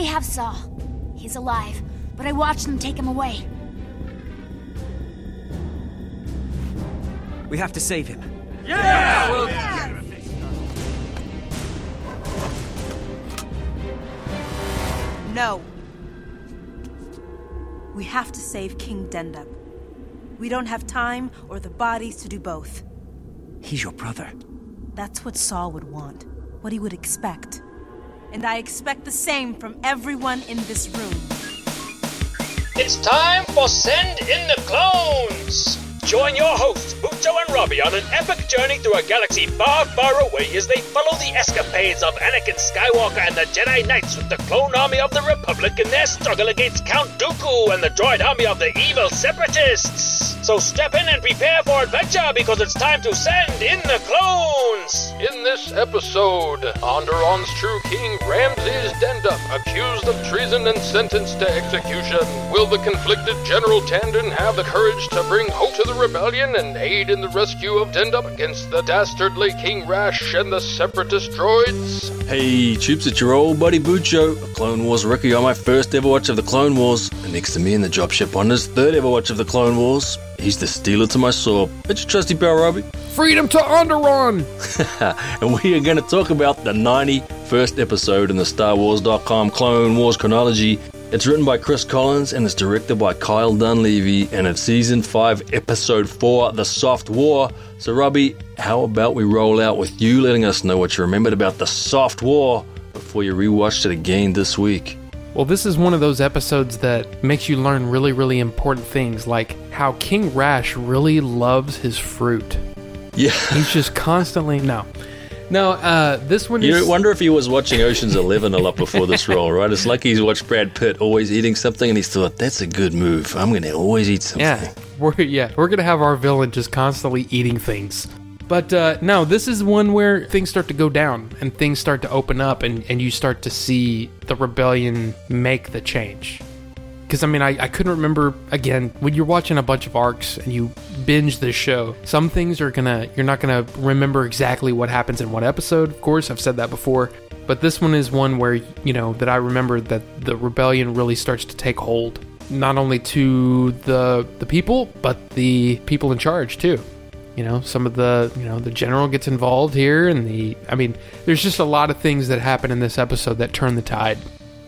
They have Saw. He's alive, but I watched them take him away. We have to save him. Yeah! No. We have to save King Dendup. We don't have time or the bodies to do both. He's your brother. That's what Saw would want, what he would expect. And I expect the same from everyone in this room. It's time for Send in the Clones! Join your hosts, Bucho and Robbie, on an epic journey through a galaxy far, far away as they follow the escapades of Anakin Skywalker and the Jedi Knights with the clone army of the Republic in their struggle against Count Dooku and the droid army of the evil Separatists! So step in and prepare for adventure because it's time to send in the clones! In this episode, Onderon's true king Ramsis Dendup, accused of treason and sentenced to execution. Will the conflicted General Tandin have the courage to bring hope to the rebellion and aid in the rescue of Dendup against the dastardly King Rash and the separatist droids? Hey, Troops, it's your old buddy Bucho, a Clone Wars rookie on my first ever watch of the Clone Wars, and next to me in the dropship on his third ever watch of the Clone Wars. He's the Steela to my soul. It's your trusty pal, Robbie. Freedom to Onderon! and we are going to talk about the 91st episode in the Star Wars.com Clone Wars chronology. It's written by Chris Collins and it's directed by Kyle Dunlevy, and it's season 5, episode 4, The Soft War. So, Robbie, how about we roll out with you letting us know what you remembered about The Soft War before you rewatched it again this week? Well, this is one of those episodes that makes you learn really, really important things, like how King Rash really loves his fruit. Yeah. He's just constantly no. No, uh, this one You is wonder if he was watching Ocean's Eleven a lot before this role, right? It's like he's watched Brad Pitt always eating something, and he's thought, "That's a good move. I'm going to always eat something." yeah. We're yeah, we're gonna have our villain just constantly eating things. But uh, no, this is one where things start to go down and things start to open up, and, and you start to see the rebellion make the change. Because I mean, I, I couldn't remember again when you're watching a bunch of arcs and you binge this show. Some things are gonna you're not gonna remember exactly what happens in one episode. Of course, I've said that before. But this one is one where you know that I remember that the rebellion really starts to take hold, not only to the the people, but the people in charge too. You know, some of the you know the general gets involved here, and the I mean, there's just a lot of things that happen in this episode that turn the tide.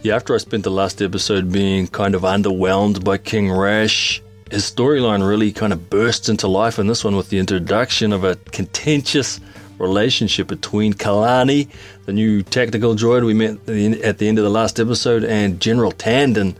Yeah, after I spent the last episode being kind of underwhelmed by King Rash, his storyline really kind of bursts into life in this one with the introduction of a contentious relationship between Kalani, the new tactical droid we met at the- end of the last episode, and General Tandin.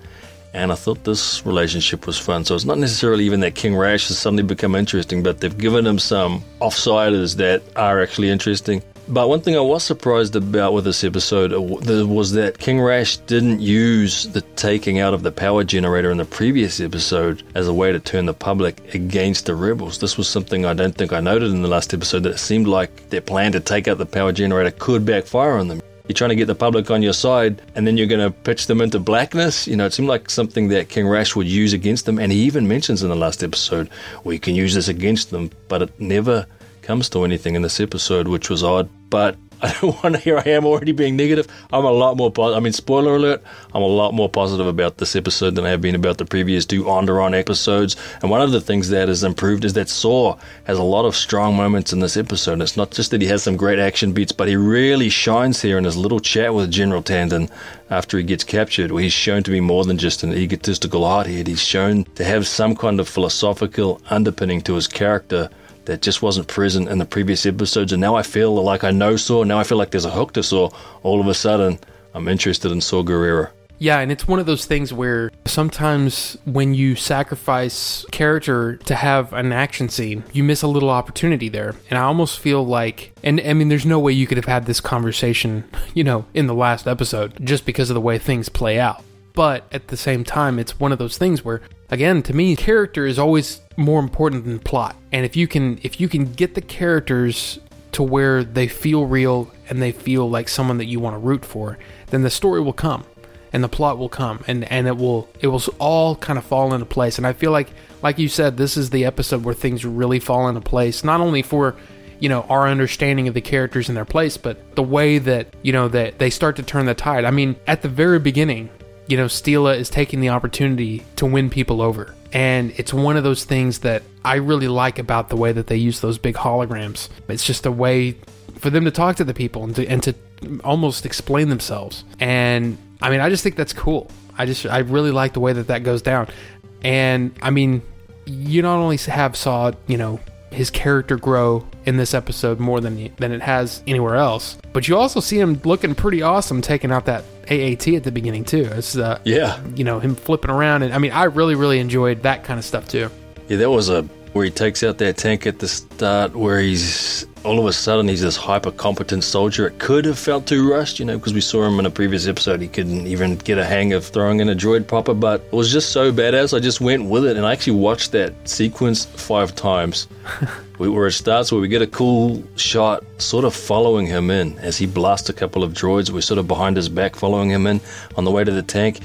And I thought this relationship was fun. So it's not necessarily even that King Rash has suddenly become interesting, but they've given him some offsiders that are actually interesting. But one thing I was surprised about with this episode was that King Rash didn't use the taking out of the power generator in the previous episode as a way to turn the public against the rebels. This was something I don't think I noted in the last episode that it seemed like their plan to take out the power generator could backfire on them. You're trying to get the public on your side, and then you're going to pitch them into blackness. You know, it seemed like something that King Rash would use against them, and he even mentions in the last episode, we can use this against them, but it never comes to anything in this episode, which was odd. But I don't want to. Here I am already being negative. I'm a lot more. Po- I mean, spoiler alert. I'm a lot more positive about this episode than I have been about the previous two Onderon episodes. And one of the things that has improved is that Saw has a lot of strong moments in this episode. And it's not just that he has some great action beats, but he really shines here in his little chat with General Tandin after he gets captured, where he's shown to be more than just an egotistical hothead. He's shown to have some kind of philosophical underpinning to his character that just wasn't present in the previous episodes. And now I feel like I know Saw. Now I feel like there's a hook to Saw. All of a sudden, I'm interested in Saw Gerrera. Yeah, and it's one of those things where sometimes when you sacrifice character to have an action scene, you miss a little opportunity there. And I almost feel like, and I mean, there's no way you could have had this conversation, you know, in the last episode just because of the way things play out. But at the same time, it's one of those things where, again, to me, character is always more important than plot. And if you can, if you can get the characters to where they feel real and they feel like someone that you want to root for, then the story will come and the plot will come and and it will it will all kind of fall into place and i feel like like you said this is the episode where things really fall into place not only for you know our understanding of the characters in their place, but the way that you know that they start to turn the tide. I mean, at the very beginning, you know, Steela is taking the opportunity to win people over. And it's one of those things that I really like about the way that they use those big holograms. It's just a way for them to talk to the people and to, and to almost explain themselves. And I mean, I just think that's cool. I just, I really like the way that that goes down. And I mean, you not only have Saw, you know, his character grow in this episode more than than it has anywhere else. But you also see him looking pretty awesome taking out that AAT at the beginning too. It's uh, Yeah. you know him flipping around, and I mean I really really enjoyed that kind of stuff too. Yeah, that was a where he takes out that tank at the start, where he's all of a sudden he's this hyper competent soldier. It could have felt too rushed, you know, because we saw him in a previous episode. He couldn't even get a hang of throwing in a droid proper, but it was just so badass. I just went with it, and I actually watched that sequence five times. we, where it starts, where we get a cool shot, sort of following him in as he blasts a couple of droids. We're sort of behind his back, following him in on the way to the tank.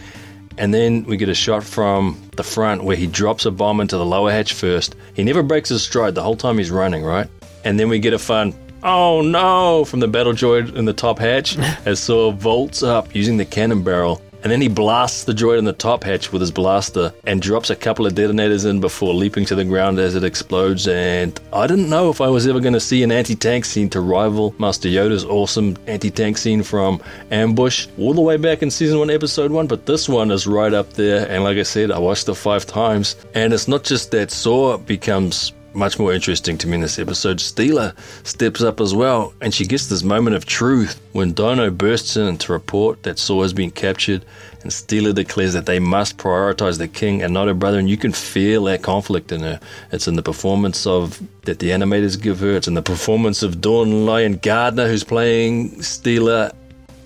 And then we get a shot from the front where he drops a bomb into the lower hatch first. He never breaks his stride the whole time he's running, right? And then we get a fun, oh no, from the battle droid in the top hatch as Saw vaults up using the cannon barrel. And then he blasts the droid in the top hatch with his blaster and drops a couple of detonators in before leaping to the ground as it explodes. And I didn't know if I was ever going to see an anti tank scene to rival Master Yoda's awesome anti tank scene from Ambush all the way back in season 1, episode 1. But this one is right up there. And like I said, I watched it five times. And it's not just that Saw becomes much more interesting to me in this episode. Steela steps up as well, and she gets this moment of truth when Dono bursts in to report that Saw has been captured, and Steela declares that they must prioritize the king and not her brother. And you can feel that conflict in her. It's in the performance of that the animators give her. It's in the performance of Dawn Lyen Gardner, who's playing Steela.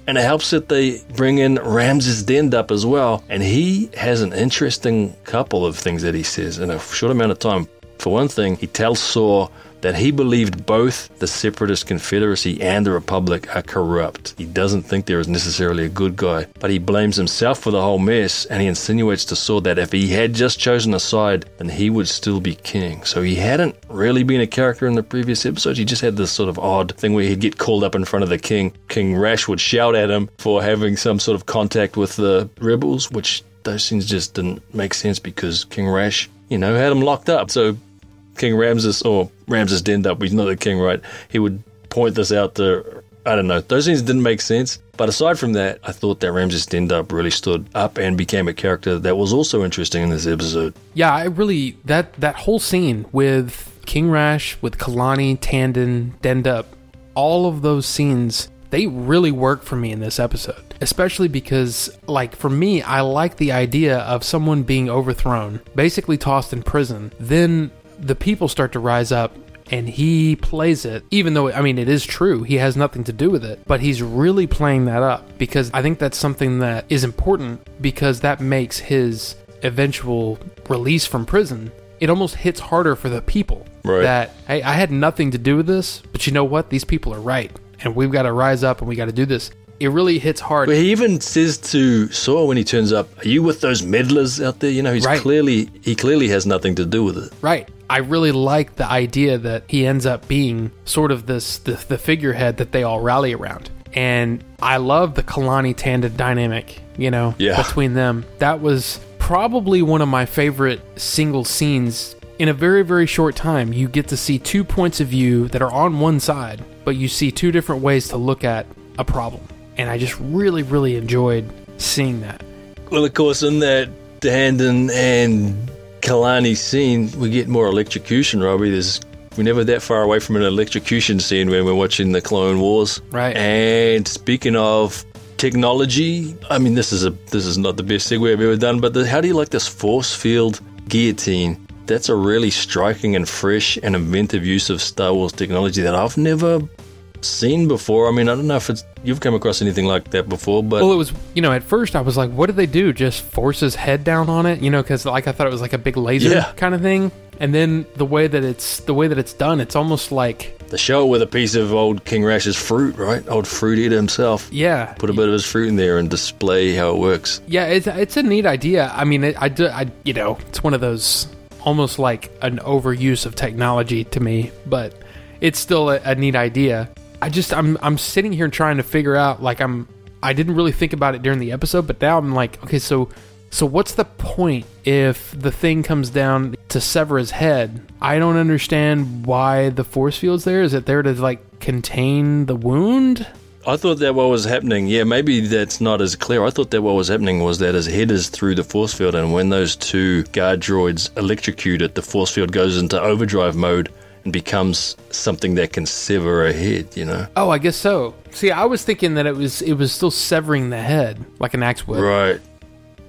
And it helps that they bring in Ramsis Dendup as well. And he has an interesting couple of things that he says in a short amount of time. For one thing, he tells Saw that he believed both the Separatist Confederacy and the Republic are corrupt. He doesn't think there is necessarily a good guy, but he blames himself for the whole mess and he insinuates to Saw that if he had just chosen a side, then he would still be king. So he hadn't really been a character in the previous episodes. He just had this sort of odd thing where he'd get called up in front of the king. King Rash would shout at him for having some sort of contact with the rebels, which those things just didn't make sense because King Rash, you know, had him locked up. So King Ramsis, or Ramsis Dendup, he's not the king, right? He would point this out to, I don't know, those things didn't make sense. But aside from that, I thought that Ramsis Dendup really stood up and became a character that was also interesting in this episode. Yeah, I really that that whole scene with King Rash, with Kalani, Tandin, Dendup, all of those scenes they really work for me in this episode. Especially because, like, for me, I like the idea of someone being overthrown, basically tossed in prison. Then the people start to rise up and he plays it, even though, I mean, it is true. He has nothing to do with it, but he's really playing that up because I think that's something that is important because that makes his eventual release from prison. It almost hits harder for the people. Right. That, hey, I had nothing to do with this, but you know what? These people are right. And we've got to rise up and we got to do this. It really hits hard. But he even says to Saw when he turns up, "Are you with those meddlers out there?" You know, he's Right. clearly he clearly has nothing to do with it. Right. I really like the idea that he ends up being sort of this the, the figurehead that they all rally around. And I love the Kalani Tandin dynamic, you know, Yeah. between them. That was probably one of my favorite single scenes. In a very, very short time, you get to see two points of view that are on one side, but you see two different ways to look at a problem. And I just really, really enjoyed seeing that. Well, of course, in that Tandin and Kalani scene, we get more electrocution, Robbie. There's we're never that far away from an electrocution scene when we're watching the Clone Wars. Right. And speaking of technology, I mean, this is a this is not the best segue I've ever done, but the, how do you like this force field guillotine? That's a really striking and fresh and inventive use of Star Wars technology that I've never seen before. I mean, I don't know if it's you've come across anything like that before, but Well, it was, you know, at first I was like, what did they do? Just force his head down on it? You know, because like I thought it was like a big laser Yeah. kind of thing. And then the way that it's the way that it's done, it's almost like The show with a piece of old King Rash's fruit, right? Old fruit eater himself. yeah, Put a bit of his fruit in there and display how it works. yeah. It's it's a neat idea. I mean, it, I do, I you know, it's one of those almost like an overuse of technology to me, but it's still a, a neat idea. I just I'm I'm sitting here trying to figure out like I'm I didn't really think about it during the episode, but now I'm like, okay, so so what's the point if the thing comes down to sever his head? I don't understand why the force field's there. Is it there to like contain the wound? I thought that what was happening, yeah, maybe that's not as clear. I thought that what was happening was that his head is through the force field, and when those two guard droids electrocute it, the force field goes into overdrive mode and becomes something that can sever a head, you know? Oh, I guess so. See, I was thinking that it was it was still severing the head like an axe would. Right.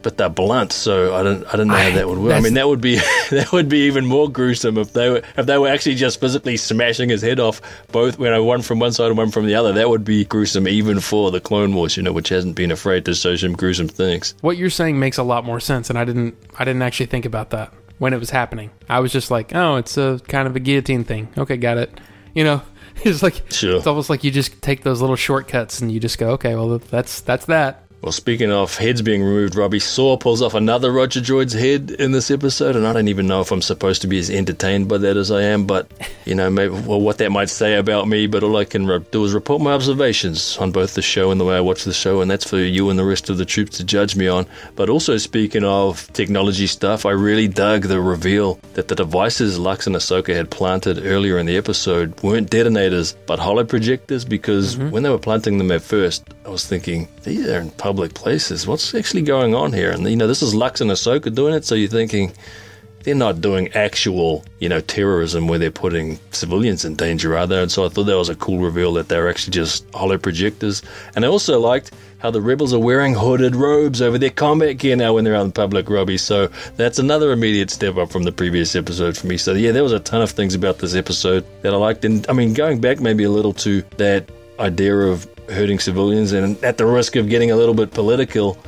But they're blunt, so I don't I don't know I- how that would work. I mean that would be that would be even more gruesome if they were if they were actually just physically smashing his head off both you know, one from one side and one from the other. That would be gruesome even for the Clone Wars, you know, which hasn't been afraid to show some gruesome things. What you're saying makes a lot more sense, and I didn't I didn't actually think about that when it was happening. I was just like, oh, it's a kind of a guillotine thing. Okay, got it. You know, it's like Sure. it's almost like you just take those little shortcuts and you just go, okay, well that's that's that. Well, speaking of heads being removed, Robbie Saw pulls off another Roger Droid's head in this episode, and I don't even know if I'm supposed to be as entertained by that as I am, but, you know, maybe, well, what that might say about me, but all I can re- do is report my observations on both the show and the way I watch the show, and that's for you and the rest of the troops to judge me on. But also, speaking of technology stuff, I really dug the reveal that the devices Lux and Ahsoka had planted earlier in the episode weren't detonators, but holo projectors, because mm-hmm. when they were planting them at first, I was thinking, these are in public places. What's actually going on here? And, you know, this is Lux and Ahsoka doing it, so you're thinking, they're not doing actual, you know, terrorism where they're putting civilians in danger, are they? And so I thought that was a cool reveal that they're actually just holo projectors. And I also liked how the rebels are wearing hooded robes over their combat gear now when they're out in public, Robbie. So that's another immediate step up from the previous episode for me. So yeah, there was a ton of things about this episode that I liked. And I mean, going back maybe a little to that idea of hurting civilians and at the risk of getting a little bit political,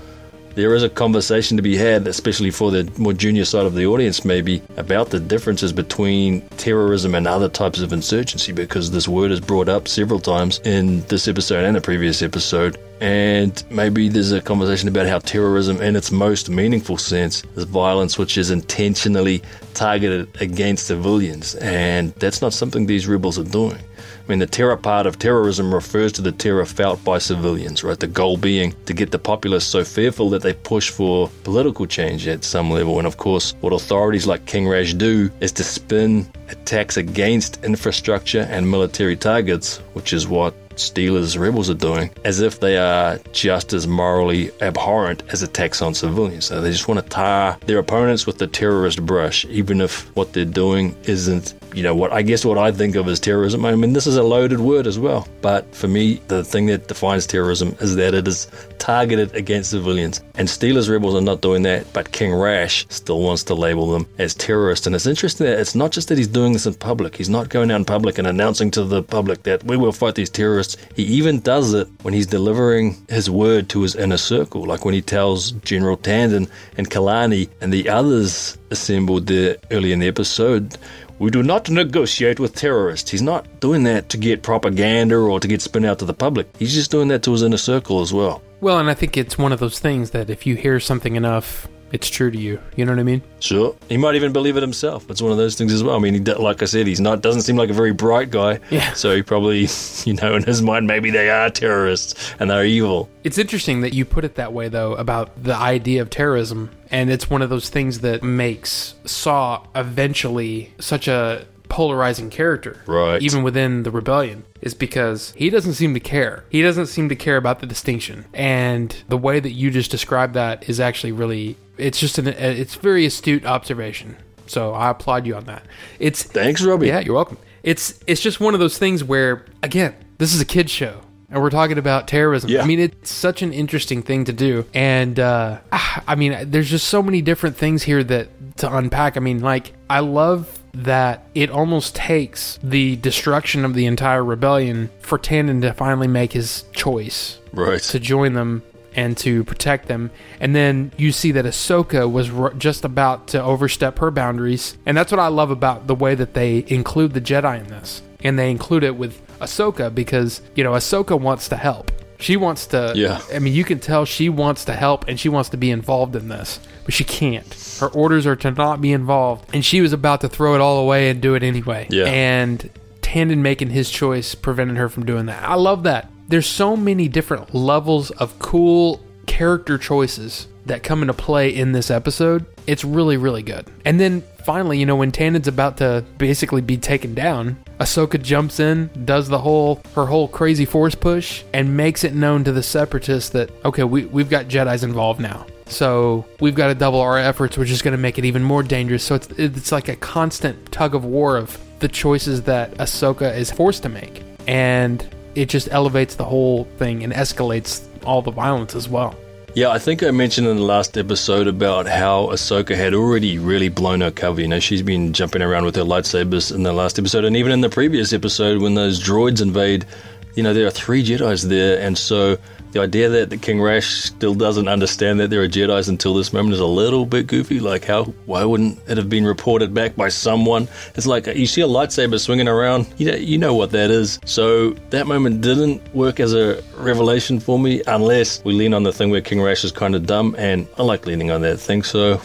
there is a conversation to be had, especially for the more junior side of the audience, maybe, about the differences between terrorism and other types of insurgency, because this word is brought up several times in this episode and the previous episode. And maybe there's a conversation about how terrorism, in its most meaningful sense, is violence which is intentionally targeted against civilians. And that's not something these rebels are doing. I mean, the terror part of terrorism refers to the terror felt by civilians, right? The goal being to get the populace so fearful that they push for political change at some level. And of course, what authorities like King Rash do is to spin attacks against infrastructure and military targets, which is what Steela's rebels are doing, as if they are just as morally abhorrent as attacks on civilians. So they just want to tar their opponents with the terrorist brush, even if what they're doing isn't, you know, what I guess what I think of as terrorism. I mean, this is a loaded word as well. But for me, the thing that defines terrorism is that it is targeted against civilians. And Steela's rebels are not doing that, but King Rash still wants to label them as terrorists. And it's interesting that it's not just that he's doing this in public, he's not going out in public and announcing to the public that we will fight these terrorists. He even does it when he's delivering his word to his inner circle, like when he tells General Tandin and Kalani and the others assembled there early in the episode. We do not negotiate with terrorists. He's not doing that to get propaganda or to get spin out to the public. He's just doing that to his inner circle as well. Well, and I think it's one of those things that if you hear something enough, it's true to you. You know what I mean? Sure. He might even believe it himself. It's one of those things as well. I mean, he, like I said, he's not doesn't seem like a very bright guy. Yeah. So he probably, you know, in his mind, maybe they are terrorists and they're evil. It's interesting that you put it that way, though, about the idea of terrorism. And it's one of those things that makes Saw eventually such a polarizing character. Right. Even within the rebellion, is because he doesn't seem to care. He doesn't seem to care about the distinction. And the way that you just described that is actually really, it's just an, it's very astute observation. So I applaud you on that. It's Thanks, Robbie. yeah, you're welcome. It's it's just one of those things where again, this is a kid show. And we're talking about terrorism. Yeah. I mean, it's such an interesting thing to do. And uh, ah, I mean, there's just so many different things here that to unpack. I mean, like, I love that it almost takes the destruction of the entire rebellion for Tandin to finally make his choice Right. to join them and to protect them. And then you see that Ahsoka was r- just about to overstep her boundaries. And that's what I love about the way that they include the Jedi in this. And they include it with Ahsoka because, you know, Ahsoka wants to help. She wants to. Yeah. I mean, you can tell she wants to help and she wants to be involved in this, but she can't. Her orders are to not be involved. And she was about to throw it all away and do it anyway. Yeah. And Tandin making his choice prevented her from doing that. I love that. There's so many different levels of cool character choices that come into play in this episode. It's really, really good. And then finally, you know, when Tandin's about to basically be taken down, Ahsoka jumps in, does the whole her whole crazy force push, and makes it known to the separatists that okay, we we've got Jedi's involved now. So we've got to double our efforts, which is going to make it even more dangerous. So it's it's like a constant tug of war of the choices that Ahsoka is forced to make, and it just elevates the whole thing and escalates all the violence as well. Yeah, I think I mentioned in the last episode about how Ahsoka had already really blown her cover. You know, she's been jumping around with her lightsabers in the last episode, and even in the previous episode when those droids invade, you know, there are three Jedi's there, and so the idea that the King Rash still doesn't understand that there are Jedi's until this moment is a little bit goofy. Like, how? Why wouldn't it have been reported back by someone? It's like you see a lightsaber swinging around. You know, you know what that is. So that moment didn't work as a revelation for me, unless we lean on the thing where King Rash is kind of dumb, and I like leaning on that thing. So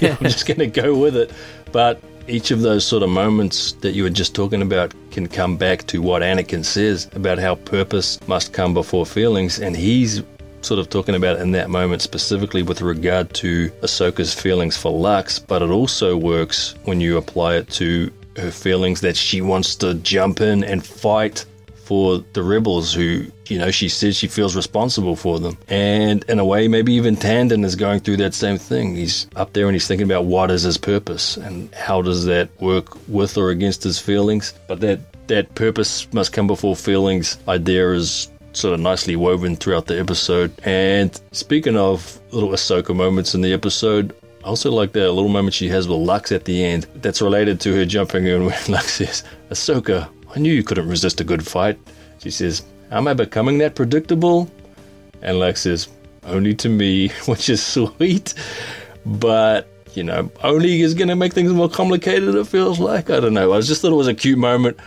yeah, I'm just gonna go with it. But each of those sort of moments that you were just talking about can come back to what Anakin says about how purpose must come before feelings, and he's sort of talking about in that moment specifically with regard to Ahsoka's feelings for Lux, but it also works when you apply it to her feelings that she wants to jump in and fight for the rebels who, you know, she says she feels responsible for them. And in a way, maybe even Tandin is going through that same thing. He's up there and he's thinking about what is his purpose and how does that work with or against his feelings. But that, that purpose must come before feelings idea is sort of nicely woven throughout the episode. And speaking of little Ahsoka moments in the episode, I also like that little moment she has with Lux at the end that's related to her jumping in when Lux says, Ahsoka, I knew you couldn't resist a good fight. She says, Am I becoming that predictable? And Lux says, Only to me, which is sweet. But, you know, only is going to make things more complicated, it feels like. I don't know. I just thought it was a cute moment.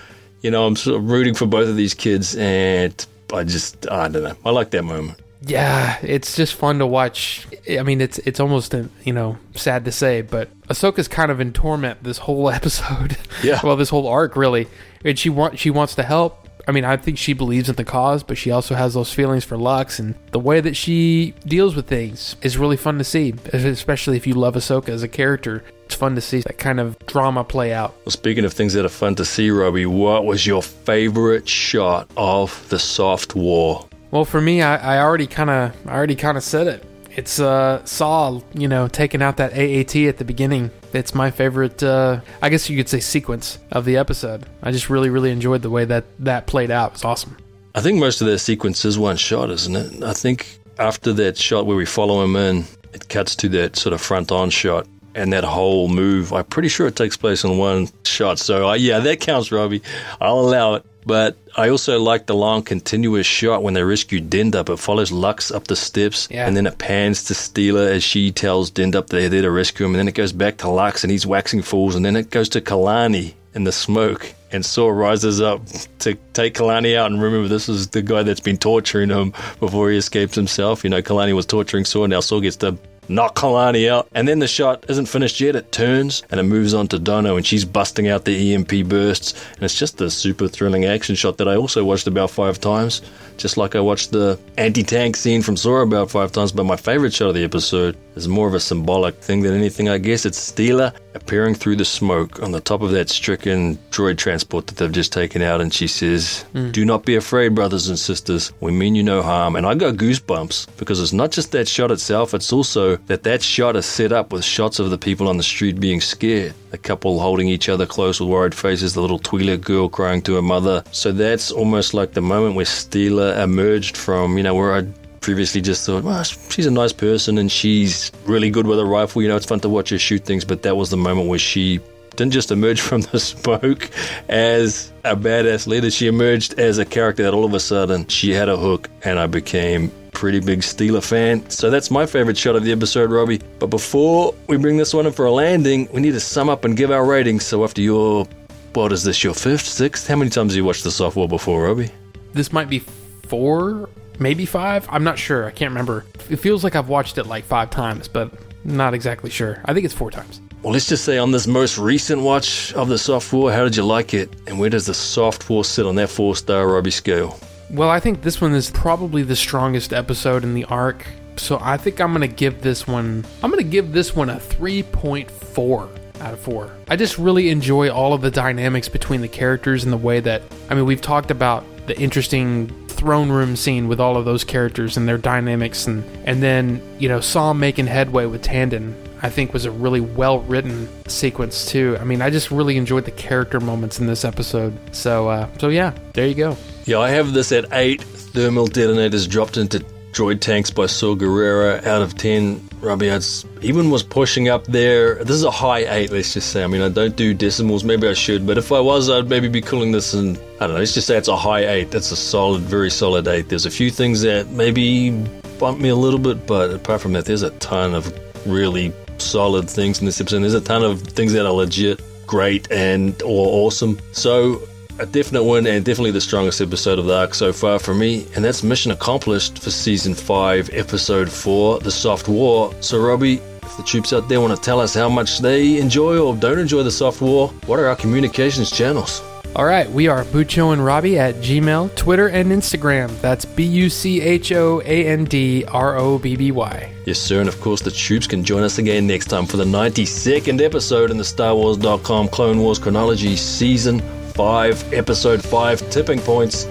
You know, I'm sort of rooting for both of these kids, and I just, I don't know. I like that moment. Yeah, it's just fun to watch. I mean, it's it's almost uh, you know sad to say, but Ahsoka's kind of in torment this whole episode. Yeah. well, this whole arc really, and she wants she wants to help. I mean, I think she believes in the cause, but she also has those feelings for Lux, and the way that she deals with things is really fun to see, especially if you love Ahsoka as a character. It's fun to see that kind of drama play out. Well, speaking of things that are fun to see, Robbie, what was your favorite shot of the soft war? Well, for me, I, already kind of, I already kind of said it. It's uh, Saw, you know, taking out that AAT at the beginning. It's my favorite, uh, I guess you could say, sequence of the episode. I just really, really enjoyed the way that that played out. It's awesome. I think most of their sequence is one shot, isn't it? I think after that shot where we follow him in, it cuts to that sort of front on shot. And that whole move, I'm pretty sure it takes place in one shot. So, uh, yeah, that counts, Robbie. I'll allow it. But I also like the long continuous shot when they rescue Dendup. It follows Lux up the steps, Yeah. and then it pans to Steela as she tells Dendup they're there to rescue him, and then it goes back to Lux and he's waxing fools, and then it goes to Kalani in the smoke, and Saw rises up to take Kalani out. And remember, this is the guy that's been torturing him before he escapes himself. You know, Kalani was torturing Saw, now Saw gets to knock Kalani out. And then the shot isn't finished yet. It turns and it moves on to Dono, and she's busting out the EMP bursts. And it's just a super thrilling action shot that I also watched about five times, just like I watched the anti tank scene from Sora about five times. But my favorite shot of the episode is more of a symbolic thing than anything, I guess. It's Steela appearing through the smoke on the top of that stricken droid transport that they've just taken out, and she says, hmm. Do not be afraid, brothers and sisters. We mean you no harm. And I got goosebumps because it's not just that shot itself, it's also that that shot is set up with shots of the people on the street being scared. The couple holding each other close with worried faces, the little Twi'lek girl crying to her mother. So that's almost like the moment where Steela emerged from, you know, where I previously just thought, well, she's a nice person and she's really good with a rifle. You know, it's fun to watch her shoot things. But that was the moment where she didn't just emerge from the smoke as a badass leader. She emerged as a character that all of a sudden she had a hook, and I became pretty big Steela fan. So that's my favorite shot of the episode, Robbie. But before we bring this one in for a landing, we need to sum up and give our ratings. So after your, what is this, your fifth, sixth? How many times have you watched the Soft War before, Robbie? This might be four, maybe five. I'm not sure. I can't remember. It feels like I've watched it like five times, but not exactly sure. I think it's four times. well, let's just say on this most recent watch of the Soft War, how did you like it? And where does the Soft War sit on that four star Robbie scale? Well, I think this one is probably the strongest episode in the arc. So I think I'm going to give this one I'm going to give this one a 3.4 out of 4. I just really enjoy all of the dynamics between the characters and the way that I mean, we've talked about the interesting throne room scene with all of those characters and their dynamics and and then, you know, Saw making headway with Tandin. I think was a really well written sequence too. I mean, I just really enjoyed the character moments in this episode. So, uh, so yeah, there you go. Yeah, I have this at 8 thermal detonators dropped into droid tanks by Saw Gerrera out of 10. Robbie I'd- even was pushing up there. This is a high 8, let's just say. I mean, I don't do decimals, maybe I should, but if I was, I'd maybe be calling this in, I don't know, let's just say it's a high 8. That's a solid, very solid 8. There's a few things that maybe bump me a little bit, but apart from that, there's a ton of really solid things in this episode. There's a ton of things that are legit great and or awesome. So a definite win and definitely the strongest episode of the arc so far for me. And that's mission accomplished for season five, episode four, the soft war. So Robbie, if the troops out there want to tell us how much they enjoy or don't enjoy the soft war, what are our communications channels? All right, we are Bucho and Robbie at Gmail, Twitter, and Instagram. That's B U C H O A N D R O B B Y. Yes, sir, and of course the troops can join us again next time for the 92nd episode in the Star Wars.com Clone Wars Chronology Season 5, Episode 5, Tipping Points.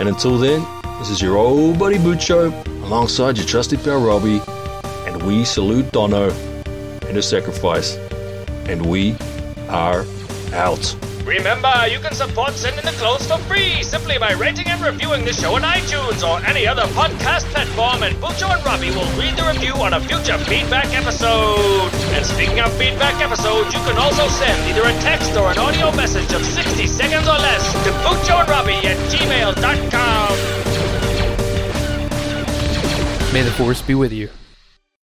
And until then, this is your old buddy Bucho, alongside your trusty pal Robbie, and we salute Dono and his sacrifice. And we are out. Remember, you can support Send in the Clones for free simply by rating and reviewing the show on iTunes or any other podcast platform, and Bucho and Robbie will read the review on a future feedback episode. And speaking of feedback episodes, you can also send either a text or an audio message of 60 seconds or less to Bucho and Robbie at gmail.com. May the force be with you.